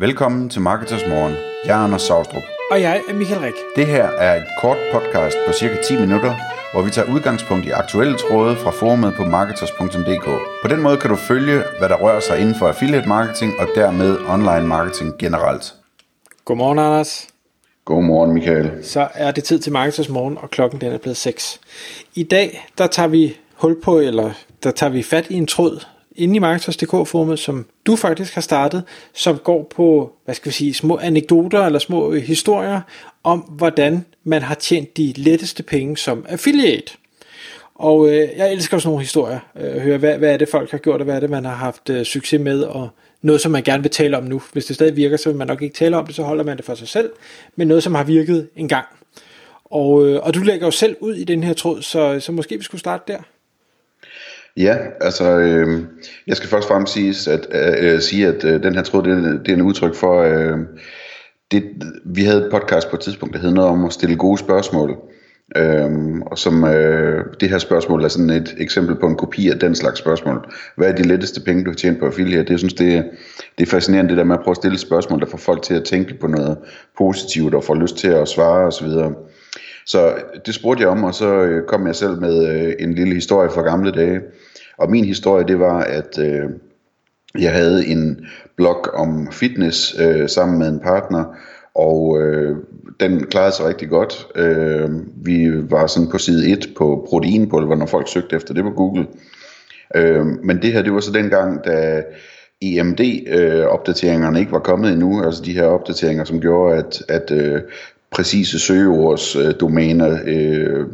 Velkommen til Marketers Morgen. Jeg er Anders Saustrup. Og jeg er Michael Rik. Det her er et kort podcast på cirka 10 minutter, hvor vi tager udgangspunkt i aktuelle tråde fra forumet på marketers.dk. På den måde kan du følge, hvad der rører sig inden for affiliate marketing og dermed online marketing generelt. Godmorgen, Anders. Godmorgen, Michael. Så er det tid til Marketers Morgen, og klokken den er blevet 6. I dag, der tager vi hul på, eller der tager vi fat i en tråd inde i Marketers.dk-forumet, som du faktisk har startet, som går på, hvad skal vi sige, små anekdoter eller små øh, historier om, hvordan man har tjent de letteste penge som affiliate. Og øh, jeg elsker sådan nogle historier. Øh, høre, hvad, hvad er det folk har gjort, og hvad er det man har haft øh, succes med, og noget som man gerne vil tale om nu. Hvis det stadig virker, så vil man nok ikke tale om det, så holder man det for sig selv. Men noget som har virket engang. Og, øh, og du lægger jo selv ud i den her tråd, så, så måske vi skulle starte der. Ja, altså øh, jeg skal først og fremmest sige, at, øh, øh sige, at øh, den her tråd, det, det er en udtryk for, øh, det, vi havde et podcast på et tidspunkt, der hed noget om at stille gode spørgsmål. Øhm, og som øh, det her spørgsmål er sådan et eksempel på en kopi af den slags spørgsmål. Hvad er de letteste penge, du har tjent på affiliate? Det, jeg synes, det det er fascinerende det der med at prøve at stille spørgsmål, der får folk til at tænke på noget positivt og får lyst til at svare osv. Så, det spurgte jeg om, og så øh, kom jeg selv med øh, en lille historie fra gamle dage. Og min historie, det var, at øh, jeg havde en blog om fitness øh, sammen med en partner, og øh, den klarede sig rigtig godt. Øh, vi var sådan på side 1 på proteinpulver, når folk søgte efter det på Google. Øh, men det her, det var så dengang, da EMD-opdateringerne øh, ikke var kommet endnu, altså de her opdateringer, som gjorde, at, at øh, præcise søgeords øh, domæner øh,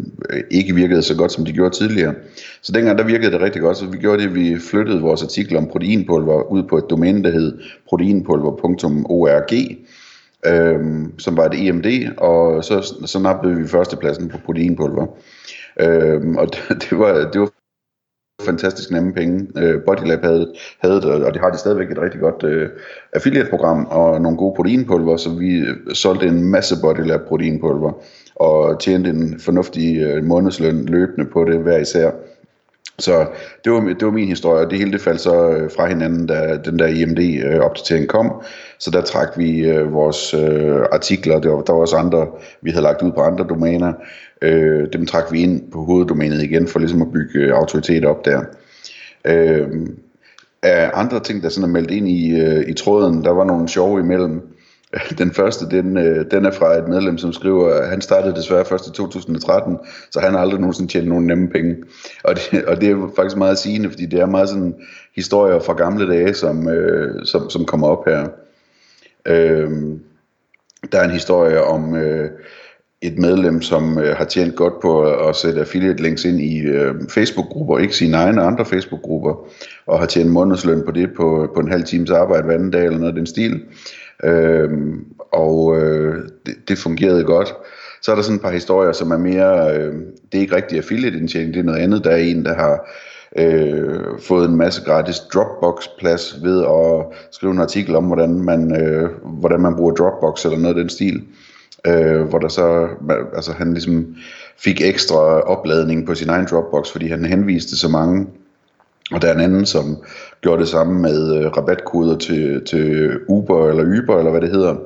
ikke virkede så godt, som de gjorde tidligere. Så dengang der virkede det rigtig godt, så vi gjorde det, at vi flyttede vores artikel om proteinpulver ud på et domæne, der hed proteinpulver.org, øh, som var et EMD, og så, så nappede vi førstepladsen på proteinpulver. Øh, og det, det, var, det var fantastisk nemme penge. Øh, Bodylab havde, havde det, og det har de stadigvæk et rigtig godt øh, affiliate-program og nogle gode proteinpulver, så vi øh, solgte en masse Bodylab proteinpulver og tjente en fornuftig øh, månedsløn løbende på det hver især. Så det var, det var min historie, og det hele det faldt så øh, fra hinanden, da den der IMD-opdatering øh, kom. Så der trak vi øh, vores øh, artikler, det var, der var også andre, vi havde lagt ud på andre domæner, øh, dem trak vi ind på hoveddomænet igen, for ligesom at bygge øh, autoritet op der. Øh, af andre ting, der sådan er meldt ind i, øh, i tråden, der var nogle sjove imellem. Den første, den, øh, den er fra et medlem, som skriver, at han startede desværre først i 2013, så han har aldrig nogensinde tjent nogen nemme penge. Og det, og det er faktisk meget sigende, fordi det er meget sådan historier fra gamle dage, som, øh, som, som kommer op her. Øh, der er en historie om øh, et medlem, som øh, har tjent godt på at, at sætte affiliate links ind i øh, Facebook-grupper, ikke sine egne andre Facebook-grupper, og har tjent månedsløn på det på, på en halv times arbejde hver anden dag eller noget af den stil. Øh, og øh, det, det fungerede godt. Så er der sådan et par historier, som er mere, øh, det er ikke rigtig affiliate indtjening, det er noget andet. Der er en, der har øh, fået en masse gratis Dropbox-plads ved at skrive en artikel om, hvordan man, øh, hvordan man bruger Dropbox eller noget af den stil. Øh, hvor der så, altså han ligesom fik ekstra opladning på sin egen Dropbox, fordi han henviste så mange og der er en anden, som gjorde det samme med øh, rabatkoder til, til Uber eller Uber, eller hvad det hedder.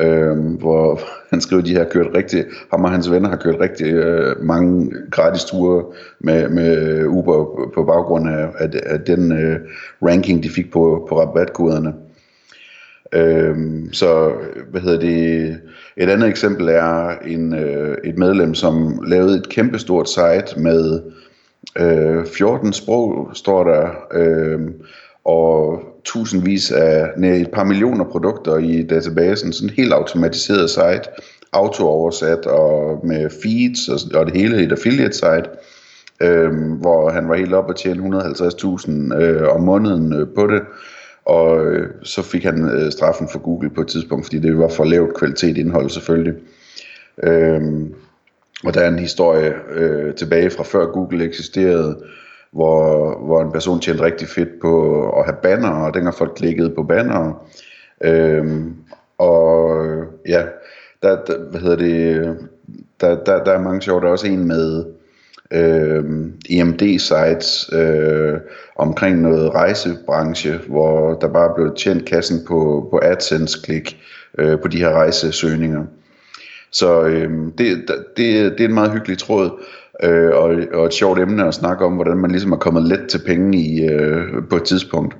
Øh, hvor han skriver, at de har kørt rigtig, ham og hans venner har kørt rigtig øh, mange gratis ture med, med Uber på baggrund af, af, af den øh, ranking, de fik på, på rabatkoderne. Øhm, så hvad hedder det, et andet eksempel er en, øh, et medlem, som lavede et kæmpestort site med Øh, 14 sprog står der, øh, og tusindvis af, nej, et par millioner produkter i databasen, sådan en helt automatiseret site, autooversat og med feeds og, og det hele et affiliate site, øh, hvor han var helt op at tjene 150.000 øh, om måneden øh, på det, og øh, så fik han øh, straffen for Google på et tidspunkt, fordi det var for lavt kvalitet indhold selvfølgelig. Øhm, og der er en historie øh, tilbage fra før Google eksisterede, hvor, hvor en person tjente rigtig fedt på at have banner, og dengang folk klikkede på banner. Øhm, og ja, der, der, hvad hedder det, øh, der, der, der er mange sjove. Der er også en med øh, EMD-sites øh, omkring noget rejsebranche, hvor der bare blev tjent kassen på, på AdSense-klik øh, på de her rejsesøgninger. Så øh, det, det, det er en meget hyggelig tråd, øh, og, og et sjovt emne at snakke om, hvordan man ligesom er kommet let til penge i, øh, på et tidspunkt.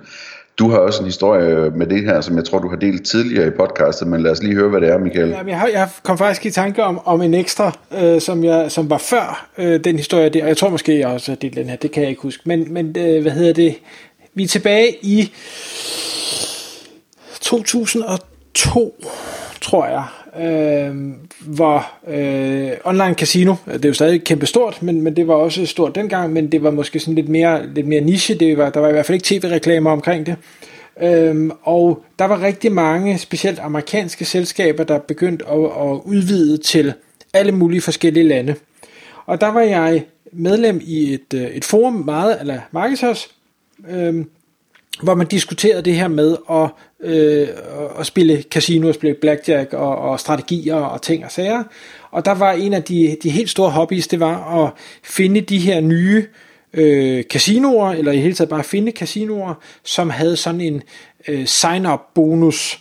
Du har også en historie med det her, som jeg tror, du har delt tidligere i podcastet, men lad os lige høre, hvad det er, Michael. Jamen, jeg, har, jeg kom faktisk i tanke om, om en ekstra, øh, som, jeg, som var før øh, den historie der, og jeg tror måske, jeg også har delt den her, det kan jeg ikke huske, men, men øh, hvad hedder det, vi er tilbage i 2002, tror jeg, øh, hvor øh, online casino, det er jo stadig kæmpe stort, men, men det var også stort dengang, men det var måske sådan lidt mere, lidt mere niche, det var, der var i hvert fald ikke tv-reklamer omkring det. Øhm, og der var rigtig mange, specielt amerikanske selskaber, der begyndte at, at udvide til alle mulige forskellige lande. Og der var jeg medlem i et, øh, et forum, meget eller Markedshus, øhm, hvor man diskuterede det her med at, øh, at spille casino, at spille blackjack og, og strategier og ting og sager. Og der var en af de, de helt store hobbies, det var at finde de her nye øh, casinoer, eller i hele taget bare finde casinoer, som havde sådan en øh, sign-up bonus.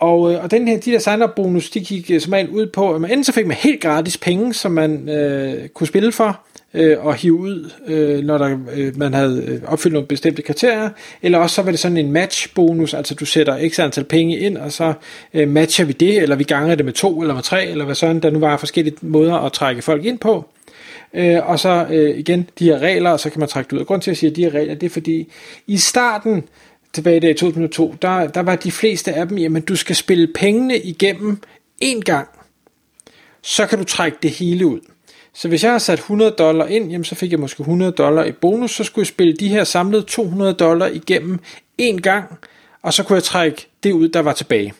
Og, øh, og den her, de der sign-up bonus, de gik øh, som regel ud på, at man enten så fik man helt gratis penge, som man øh, kunne spille for, øh, og hive ud, øh, når der, øh, man havde øh, opfyldt nogle bestemte kriterier, eller også så var det sådan en match-bonus, altså du sætter x antal penge ind, og så øh, matcher vi det, eller vi ganger det med to eller med tre, eller hvad sådan, der nu var forskellige måder at trække folk ind på. Øh, og så øh, igen de her regler, og så kan man trække det ud. Og grund til at sige, at de her regler, det er fordi, i starten, tilbage der i 2002, der, der var de fleste af dem, jamen du skal spille pengene igennem en gang, så kan du trække det hele ud. Så hvis jeg har sat 100 dollar ind, jamen så fik jeg måske 100 dollar i bonus, så skulle jeg spille de her samlede 200 dollar igennem en gang, og så kunne jeg trække det ud, der var tilbage.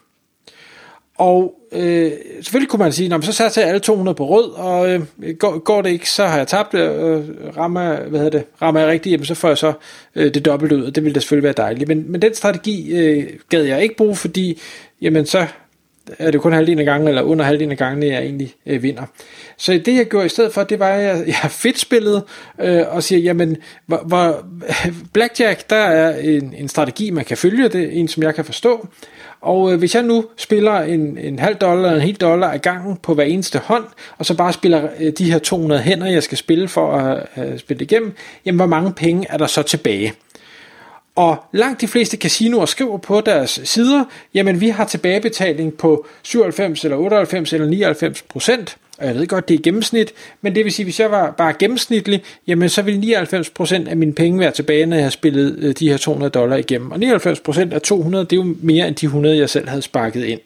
Og øh, selvfølgelig kunne man sige, så satte jeg alle 200 på rød, og øh, går, går det ikke, så har jeg tabt det, øh, rammer, hvad hedder det, rammer jeg rigtigt, jamen, så får jeg så øh, det dobbelt ud, og det ville da selvfølgelig være dejligt. Men, men den strategi øh, gad jeg ikke bruge, fordi jamen, så er det kun halvdelen af gangen, eller under halvdelen af gangen, jeg egentlig øh, vinder. Så det jeg gjorde i stedet for, det var, at jeg, jeg fedt spillet, øh, og siger, jamen, hvor, hvor, Blackjack, der er en, en strategi, man kan følge, det er en, som jeg kan forstå, og øh, hvis jeg nu spiller en, en halv dollar eller en hel dollar af gangen på hver eneste hånd, og så bare spiller øh, de her 200 hænder, jeg skal spille for at øh, spille igennem, jamen hvor mange penge er der så tilbage? Og langt de fleste casinoer skriver på deres sider, jamen vi har tilbagebetaling på 97 eller 98 eller 99 procent. Og jeg ved godt, det er gennemsnit, men det vil sige, hvis jeg var bare gennemsnitlig, jamen så vil 99% af mine penge være tilbage, når jeg har spillet øh, de her 200 dollar igennem. Og 99% af 200, det er jo mere end de 100, jeg selv havde sparket ind.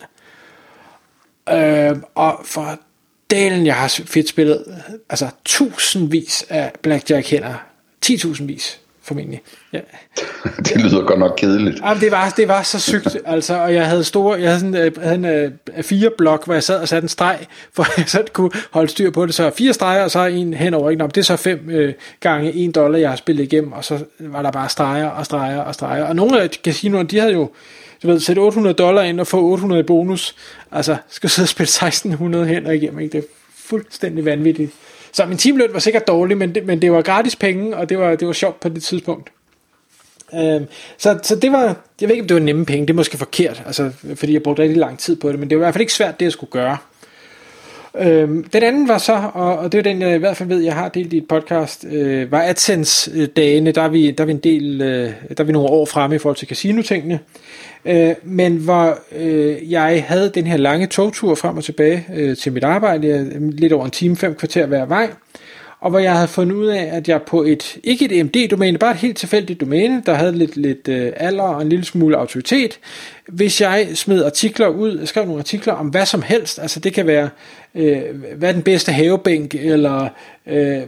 Øh, og for dalen, jeg har fedt spillet, altså tusindvis af blackjack hænder, 10.000 vis formentlig. Ja. det lyder godt nok kedeligt. Jamen, det, var, det var så sygt, altså, og jeg havde store, jeg havde sådan øh, havde en øh, fire blok, hvor jeg sad og satte en streg, for jeg så kunne holde styr på det. Så fire streger, og så en henover. Ikke? Nå, det er så fem uh, gange en dollar, jeg har spillet igennem, og så var der bare streger og streger og streger. Og nogle af casinoerne, de havde jo du ved, sætte 800 dollar ind og få 800 i bonus. Altså, skal sidde og spille 1600 hen og igennem. Ikke? Det er fuldstændig vanvittigt. Så min timeløn var sikkert dårlig, men det, men det var gratis penge, og det var, det var sjovt på det tidspunkt. Øhm, så, så det var, jeg ved ikke om det var nemme penge, det er måske forkert, altså, fordi jeg brugte rigtig lang tid på det, men det var i hvert fald ikke svært det jeg skulle gøre. Øhm, den anden var så, og, og det er den jeg i hvert fald ved, jeg har delt i et podcast, øh, var AdSense-dagene, der er, vi, der er vi en del, øh, der er vi nogle år fremme i forhold til casino-tingene, øh, men hvor øh, jeg havde den her lange togtur frem og tilbage øh, til mit arbejde, lidt over en time, fem kvarter hver vej, og hvor jeg havde fundet ud af, at jeg på et, ikke et EMD-domæne, bare et helt tilfældigt domæne, der havde lidt, lidt øh, alder og en lille smule autoritet, hvis jeg smed artikler ud, skrev nogle artikler om hvad som helst, altså det kan være, øh, hvad er den bedste havebænk, eller øh,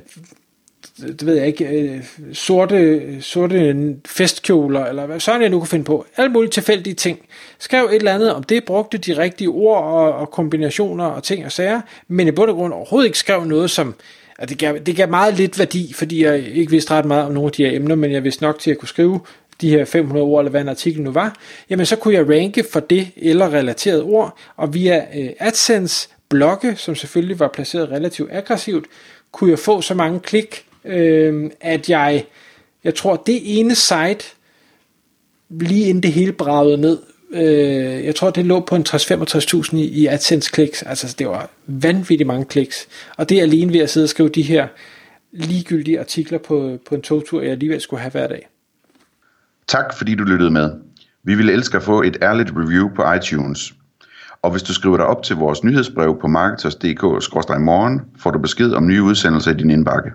det ved jeg ikke, øh, sorte, sorte festkjoler, eller hvad sådan jeg nu kan finde på. Alle mulige tilfældige ting. Skrev et eller andet om det, brugte de rigtige ord og, og kombinationer og ting og sager, men i bund og grund overhovedet ikke skrev noget, som og det, gav, det gav meget lidt værdi, fordi jeg ikke vidste ret meget om nogle af de her emner, men jeg vidste nok til at kunne skrive de her 500 ord, eller hvad en artikel nu var, jamen så kunne jeg ranke for det eller relateret ord, og via øh, AdSense blogge, som selvfølgelig var placeret relativt aggressivt, kunne jeg få så mange klik, øh, at jeg, jeg tror, det ene site, lige inden det hele bragede ned, øh, jeg tror, det lå på en 60-65.000 i, i AdSense-kliks. Altså, det var vanvittigt mange kliks. Og det er alene ved at sidde og skrive de her ligegyldige artikler på, på en togtur, jeg alligevel skulle have hver dag. Tak fordi du lyttede med. Vi ville elske at få et ærligt review på iTunes. Og hvis du skriver dig op til vores nyhedsbrev på marketers.dk-morgen, får du besked om nye udsendelser i din indbakke.